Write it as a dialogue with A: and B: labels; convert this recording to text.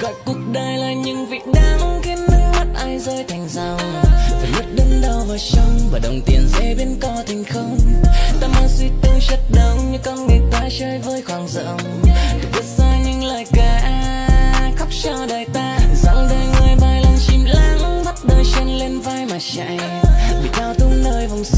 A: gọi cuộc đời là những vị đáng khiến nước mắt ai rơi thành dòng. Phải nuốt đớn đau vào trong và đồng tiền dễ biến co thành không. Ta mang suy tư chất đống như con người ta chơi với khoảng rộng. Được vượt xa những lời ca khóc cho đời ta. Dạo đời người bay lăn chim lắng, bắt đời chân lên vai mà chạy. Bị thao tung nơi vòng xa